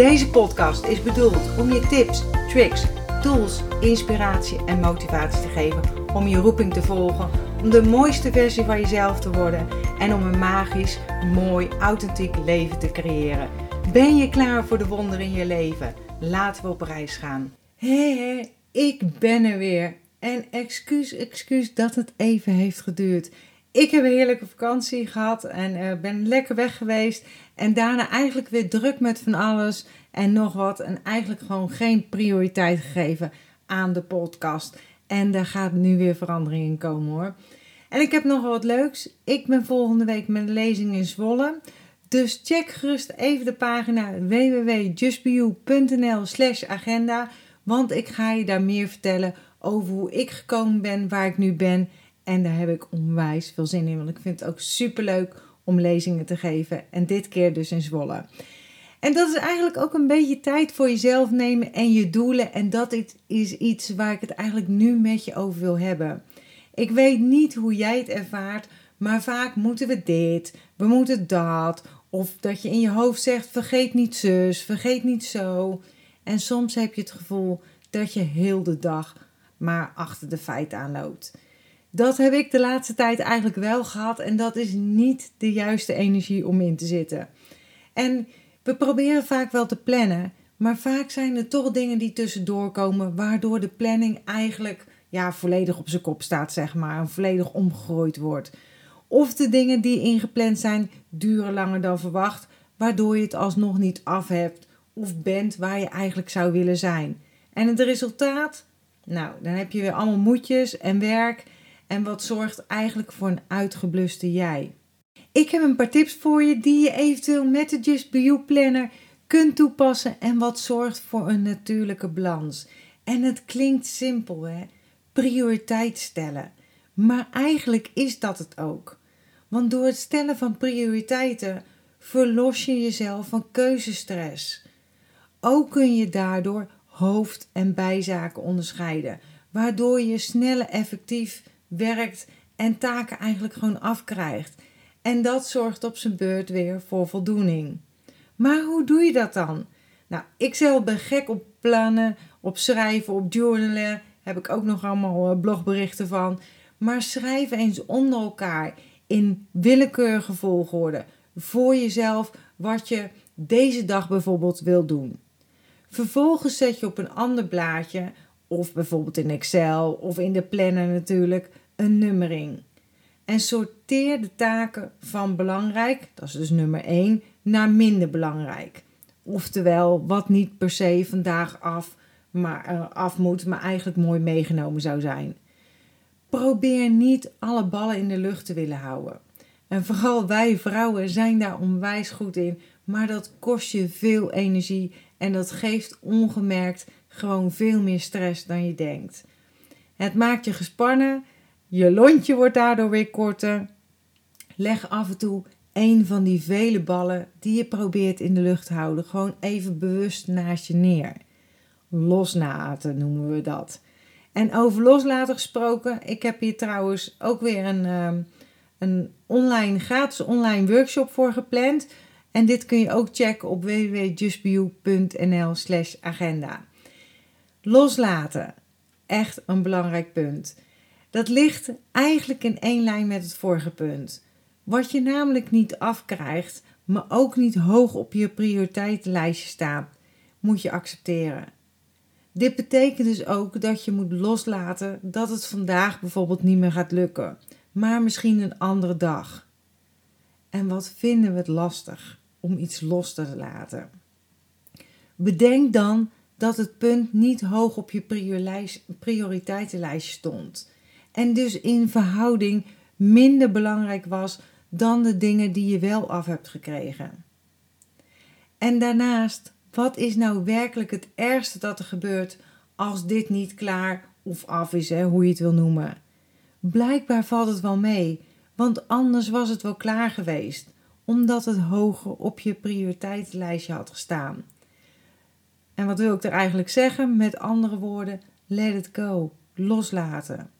Deze podcast is bedoeld om je tips, tricks, tools, inspiratie en motivatie te geven om je roeping te volgen, om de mooiste versie van jezelf te worden en om een magisch, mooi, authentiek leven te creëren. Ben je klaar voor de wonderen in je leven? Laten we op reis gaan. Hé, hé, ik ben er weer. En excuus, excuus dat het even heeft geduurd. Ik heb een heerlijke vakantie gehad en uh, ben lekker weg geweest. En daarna eigenlijk weer druk met van alles en nog wat. En eigenlijk gewoon geen prioriteit gegeven aan de podcast. En daar gaat nu weer verandering in komen hoor. En ik heb nog wat leuks. Ik ben volgende week met een lezing in Zwolle. Dus check gerust even de pagina www.justbeyou.nl slash agenda. Want ik ga je daar meer vertellen over hoe ik gekomen ben, waar ik nu ben. En daar heb ik onwijs veel zin in. Want ik vind het ook super leuk om lezingen te geven. En dit keer dus in Zwolle. En dat is eigenlijk ook een beetje tijd voor jezelf nemen en je doelen. En dat is iets waar ik het eigenlijk nu met je over wil hebben. Ik weet niet hoe jij het ervaart, maar vaak moeten we dit, we moeten dat. Of dat je in je hoofd zegt: vergeet niet zus, vergeet niet zo. En soms heb je het gevoel dat je heel de dag maar achter de feiten aanloopt. Dat heb ik de laatste tijd eigenlijk wel gehad en dat is niet de juiste energie om in te zitten. En we proberen vaak wel te plannen, maar vaak zijn er toch dingen die tussendoor komen, waardoor de planning eigenlijk ja, volledig op zijn kop staat, zeg maar, en volledig omgegooid wordt. Of de dingen die ingepland zijn duren langer dan verwacht, waardoor je het alsnog niet af hebt of bent waar je eigenlijk zou willen zijn. En het resultaat? Nou, dan heb je weer allemaal moedjes en werk en wat zorgt eigenlijk voor een uitgebluste jij. Ik heb een paar tips voor je die je eventueel met de Just Be Planner kunt toepassen en wat zorgt voor een natuurlijke balans. En het klinkt simpel, hè? Prioriteit stellen. Maar eigenlijk is dat het ook. Want door het stellen van prioriteiten verlos je jezelf van keuzestress. Ook kun je daardoor hoofd- en bijzaken onderscheiden, waardoor je sneller effectief werkt en taken eigenlijk gewoon afkrijgt. En dat zorgt op zijn beurt weer voor voldoening. Maar hoe doe je dat dan? Nou, ik zelf ben gek op plannen, op schrijven, op journalen. Heb ik ook nog allemaal eh, blogberichten van. Maar schrijf eens onder elkaar in willekeurige volgorde voor jezelf wat je deze dag bijvoorbeeld wil doen. Vervolgens zet je op een ander blaadje, of bijvoorbeeld in Excel of in de planner natuurlijk, een nummering. En sorteer de taken van belangrijk, dat is dus nummer 1, naar minder belangrijk. Oftewel, wat niet per se vandaag af, maar, uh, af moet, maar eigenlijk mooi meegenomen zou zijn. Probeer niet alle ballen in de lucht te willen houden. En vooral wij vrouwen zijn daar onwijs goed in, maar dat kost je veel energie en dat geeft ongemerkt gewoon veel meer stress dan je denkt. Het maakt je gespannen je lontje wordt daardoor weer korter. Leg af en toe een van die vele ballen die je probeert in de lucht te houden gewoon even bewust naast je neer. Loslaten noemen we dat. En over loslaten gesproken, ik heb hier trouwens ook weer een, ehm, een online, gratis online workshop voor gepland. En dit kun je ook checken op www.justbeyou.nl slash agenda. Loslaten, echt een belangrijk punt. Dat ligt eigenlijk in één lijn met het vorige punt. Wat je namelijk niet afkrijgt, maar ook niet hoog op je prioriteitenlijstje staat, moet je accepteren. Dit betekent dus ook dat je moet loslaten dat het vandaag bijvoorbeeld niet meer gaat lukken, maar misschien een andere dag. En wat vinden we het lastig om iets los te laten? Bedenk dan dat het punt niet hoog op je prioriteitenlijstje stond en dus in verhouding minder belangrijk was dan de dingen die je wel af hebt gekregen. En daarnaast Wat is nou werkelijk het ergste dat er gebeurt als dit niet klaar of af is, hè, hoe je het wil noemen? Blijkbaar valt het wel mee, want anders was het wel klaar geweest, omdat het hoger op je prioriteitslijstje had gestaan. En wat wil ik er eigenlijk zeggen? Met andere woorden, let it go, loslaten.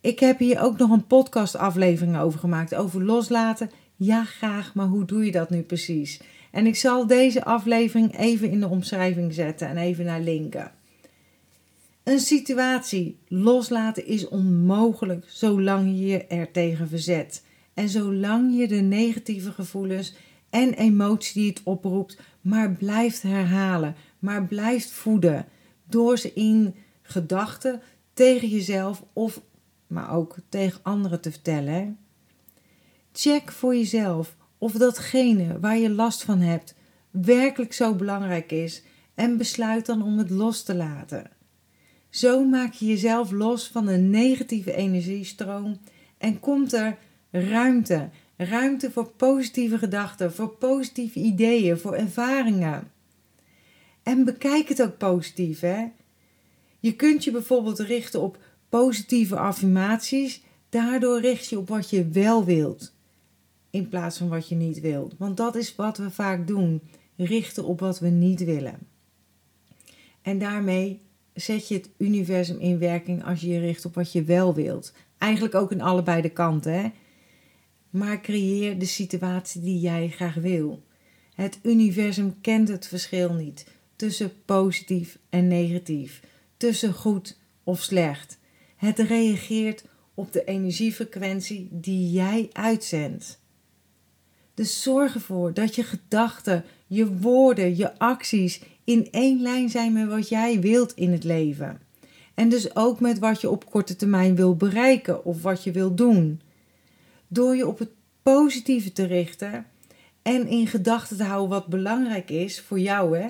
Ik heb hier ook nog een podcastaflevering over gemaakt, over loslaten. Ja, graag, maar hoe doe je dat nu precies? En ik zal deze aflevering even in de omschrijving zetten en even naar linken. Een situatie loslaten is onmogelijk zolang je er tegen verzet. En zolang je de negatieve gevoelens en emotie die het oproept, maar blijft herhalen, maar blijft voeden. Door ze in gedachten tegen jezelf of maar ook tegen anderen te vertellen. Check voor jezelf of datgene waar je last van hebt werkelijk zo belangrijk is en besluit dan om het los te laten. Zo maak je jezelf los van een negatieve energiestroom en komt er ruimte. Ruimte voor positieve gedachten, voor positieve ideeën, voor ervaringen. En bekijk het ook positief, hè? Je kunt je bijvoorbeeld richten op positieve affirmaties. Daardoor richt je op wat je wel wilt, in plaats van wat je niet wilt. Want dat is wat we vaak doen: richten op wat we niet willen. En daarmee zet je het universum in werking als je je richt op wat je wel wilt. Eigenlijk ook in allebei de kanten, hè? Maar creëer de situatie die jij graag wil. Het universum kent het verschil niet tussen positief en negatief, tussen goed of slecht. Het reageert op de energiefrequentie die jij uitzendt. Dus zorg ervoor dat je gedachten, je woorden, je acties in één lijn zijn met wat jij wilt in het leven. En dus ook met wat je op korte termijn wil bereiken of wat je wil doen. Door je op het positieve te richten en in gedachten te houden wat belangrijk is voor jou, hè,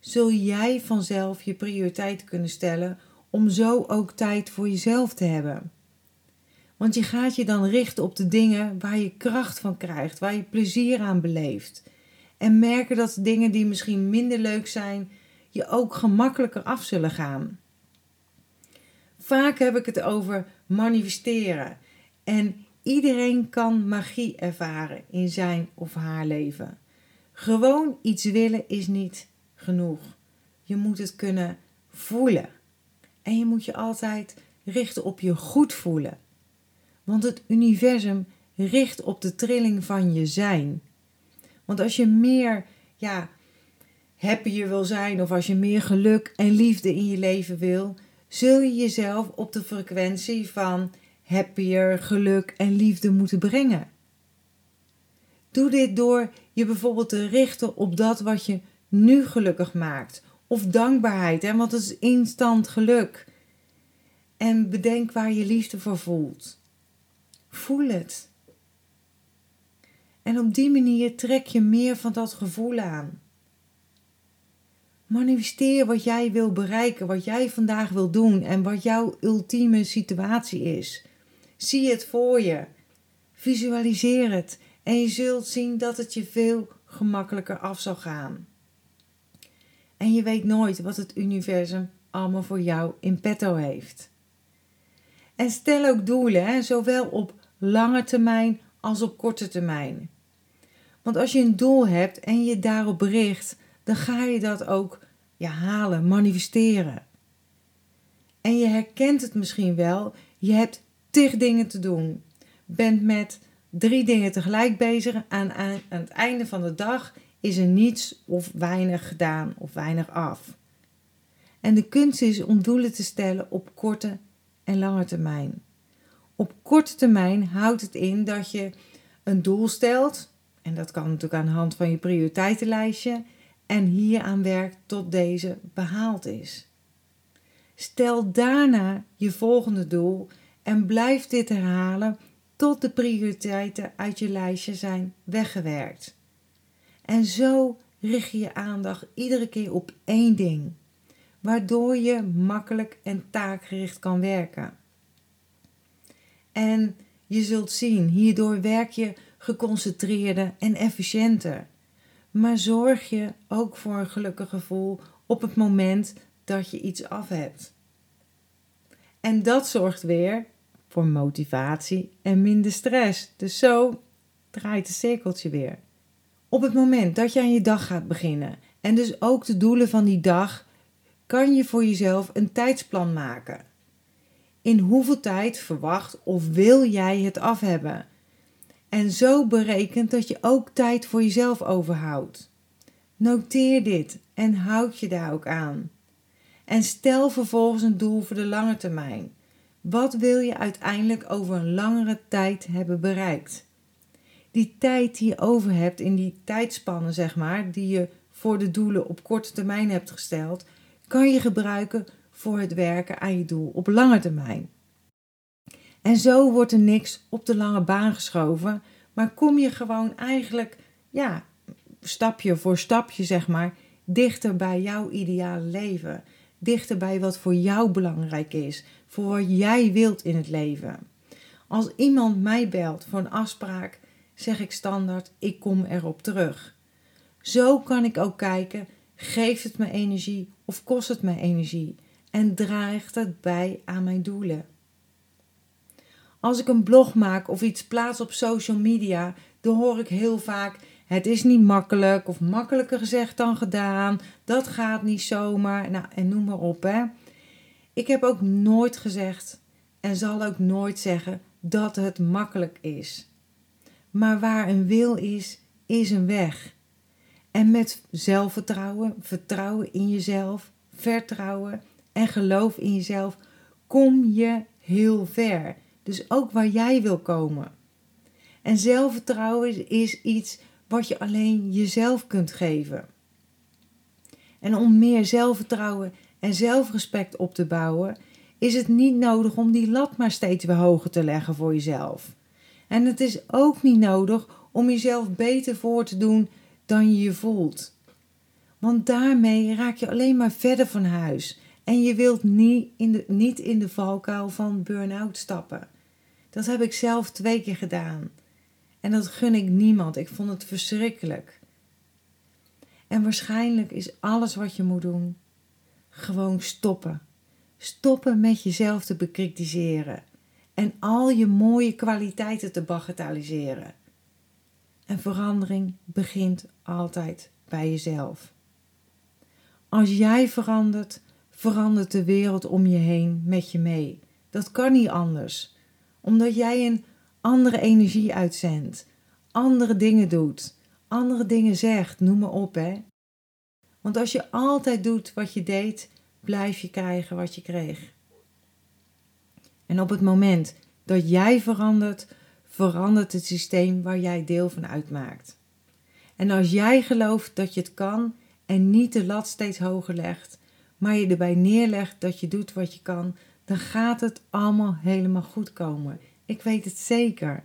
zul jij vanzelf je prioriteit kunnen stellen om zo ook tijd voor jezelf te hebben. Want je gaat je dan richten op de dingen waar je kracht van krijgt, waar je plezier aan beleeft. En merken dat de dingen die misschien minder leuk zijn, je ook gemakkelijker af zullen gaan. Vaak heb ik het over manifesteren. En iedereen kan magie ervaren in zijn of haar leven. Gewoon iets willen is niet genoeg. Je moet het kunnen voelen. En je moet je altijd richten op je goed voelen. Want het universum richt op de trilling van je zijn. Want als je meer ja, happier wil zijn of als je meer geluk en liefde in je leven wil, zul je jezelf op de frequentie van happier, geluk en liefde moeten brengen. Doe dit door je bijvoorbeeld te richten op dat wat je nu gelukkig maakt. Of dankbaarheid, hè, want het is instant geluk. En bedenk waar je liefde voor voelt. Voel het. En op die manier trek je meer van dat gevoel aan. Manifesteer wat jij wil bereiken, wat jij vandaag wil doen en wat jouw ultieme situatie is. Zie het voor je. Visualiseer het en je zult zien dat het je veel gemakkelijker af zal gaan. En je weet nooit wat het universum allemaal voor jou in petto heeft. En stel ook doelen, hè, zowel op lange termijn als op korte termijn. Want als je een doel hebt en je daarop richt, dan ga je dat ook ja, halen, manifesteren. En je herkent het misschien wel, je hebt tig dingen te doen. Bent met drie dingen tegelijk bezig. Aan, aan, aan het einde van de dag is er niets of weinig gedaan of weinig af. En de kunst is om doelen te stellen op korte en lange termijn. Op korte termijn houdt het in dat je een doel stelt, en dat kan natuurlijk aan de hand van je prioriteitenlijstje, en hieraan werkt tot deze behaald is. Stel daarna je volgende doel en blijf dit herhalen tot de prioriteiten uit je lijstje zijn weggewerkt. En zo richt je je aandacht iedere keer op één ding, waardoor je makkelijk en taakgericht kan werken. En je zult zien, hierdoor werk je geconcentreerder en efficiënter. maar zorg je ook voor een gelukkig gevoel op het moment dat je iets af hebt. En dat zorgt weer voor motivatie en minder stress. Dus zo draait het cirkeltje weer. Op het moment dat je aan je dag gaat beginnen en dus ook de doelen van die dag, kan je voor jezelf een tijdsplan maken. In hoeveel tijd verwacht of wil jij het af hebben? En zo berekent dat je ook tijd voor jezelf overhoudt. Noteer dit en houd je daar ook aan. En stel vervolgens een doel voor de lange termijn. Wat wil je uiteindelijk over een langere tijd hebben bereikt? Die tijd die je over hebt in die tijdspannen, zeg maar, die je voor de doelen op korte termijn hebt gesteld, kan je gebruiken voor het werken aan je doel op lange termijn. En zo wordt er niks op de lange baan geschoven, maar kom je gewoon eigenlijk, ja, stapje voor stapje, zeg maar, dichter bij jouw ideale leven. Dichter bij wat voor jou belangrijk is, voor wat jij wilt in het leven. Als iemand mij belt voor een afspraak, zeg ik standaard: ik kom erop terug. Zo kan ik ook kijken: geeft het me energie of kost het me energie? En draagt het bij aan mijn doelen? Als ik een blog maak of iets plaats op social media, dan hoor ik heel vaak: het is niet makkelijk of makkelijker gezegd dan gedaan. Dat gaat niet zomaar. Nou, en noem maar op, hè. Ik heb ook nooit gezegd en zal ook nooit zeggen dat het makkelijk is. Maar waar een wil is, is een weg. En met zelfvertrouwen, vertrouwen in jezelf, vertrouwen en geloof in jezelf kom je heel ver. Dus ook waar jij wil komen. En zelfvertrouwen is iets wat je alleen jezelf kunt geven. En om meer zelfvertrouwen en zelfrespect op te bouwen, is het niet nodig om die lat maar steeds weer hoger te leggen voor jezelf. En het is ook niet nodig om jezelf beter voor te doen dan je je voelt. Want daarmee raak je alleen maar verder van huis en je wilt niet in de, niet in de valkuil van burn-out stappen. Dat heb ik zelf twee keer gedaan. En dat gun ik niemand. Ik vond het verschrikkelijk. En waarschijnlijk is alles wat je moet doen gewoon stoppen. Stoppen met jezelf te bekritiseren en al je mooie kwaliteiten te bagatelliseren. En verandering begint altijd bij jezelf. Als jij verandert, verandert de wereld om je heen met je mee. Dat kan niet anders, omdat jij een andere energie uitzendt, andere dingen doet, andere dingen zegt, noem maar op hè. Want als je altijd doet wat je deed, blijf je krijgen wat je kreeg. En op het moment dat jij verandert, verandert het systeem waar jij deel van uitmaakt. En als jij gelooft dat je het kan en niet de lat steeds hoger legt, maar je erbij neerlegt dat je doet wat je kan, dan gaat het allemaal helemaal goed komen. Ik weet het zeker.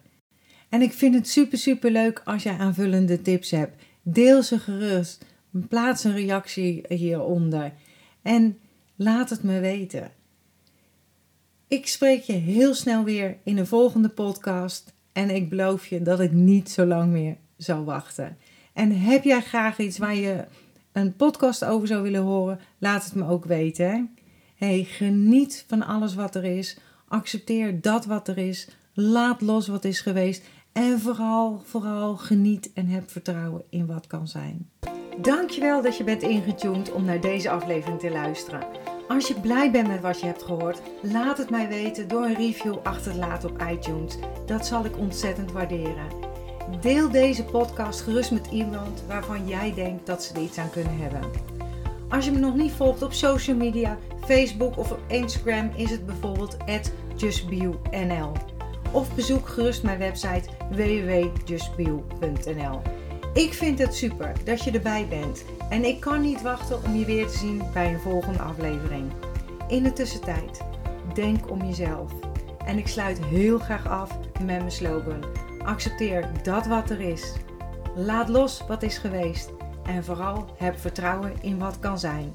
En ik vind het super, super leuk als jij aanvullende tips hebt. Deel ze gerust. Plaats een reactie hieronder. En laat het me weten. Ik spreek je heel snel weer in een volgende podcast. En ik beloof je dat ik niet zo lang meer zal wachten. En heb jij graag iets waar je een podcast over zou willen horen? Laat het me ook weten. Hey, geniet van alles wat er is. Accepteer dat wat er is. Laat los wat is geweest. En vooral, vooral geniet en heb vertrouwen in wat kan zijn. Dankjewel dat je bent ingetuned om naar deze aflevering te luisteren. Als je blij bent met wat je hebt gehoord, laat het mij weten door een review achter te laten op iTunes. Dat zal ik ontzettend waarderen. Deel deze podcast gerust met iemand waarvan jij denkt dat ze er iets aan kunnen hebben. Als je me nog niet volgt op social media, Facebook of op Instagram, is het bijvoorbeeld justbio.nl. Of bezoek gerust mijn website www.justbio.nl. Ik vind het super dat je erbij bent en ik kan niet wachten om je weer te zien bij een volgende aflevering. In de tussentijd, denk om jezelf. En ik sluit heel graag af met mijn slogan: accepteer dat wat er is. Laat los wat is geweest en vooral heb vertrouwen in wat kan zijn.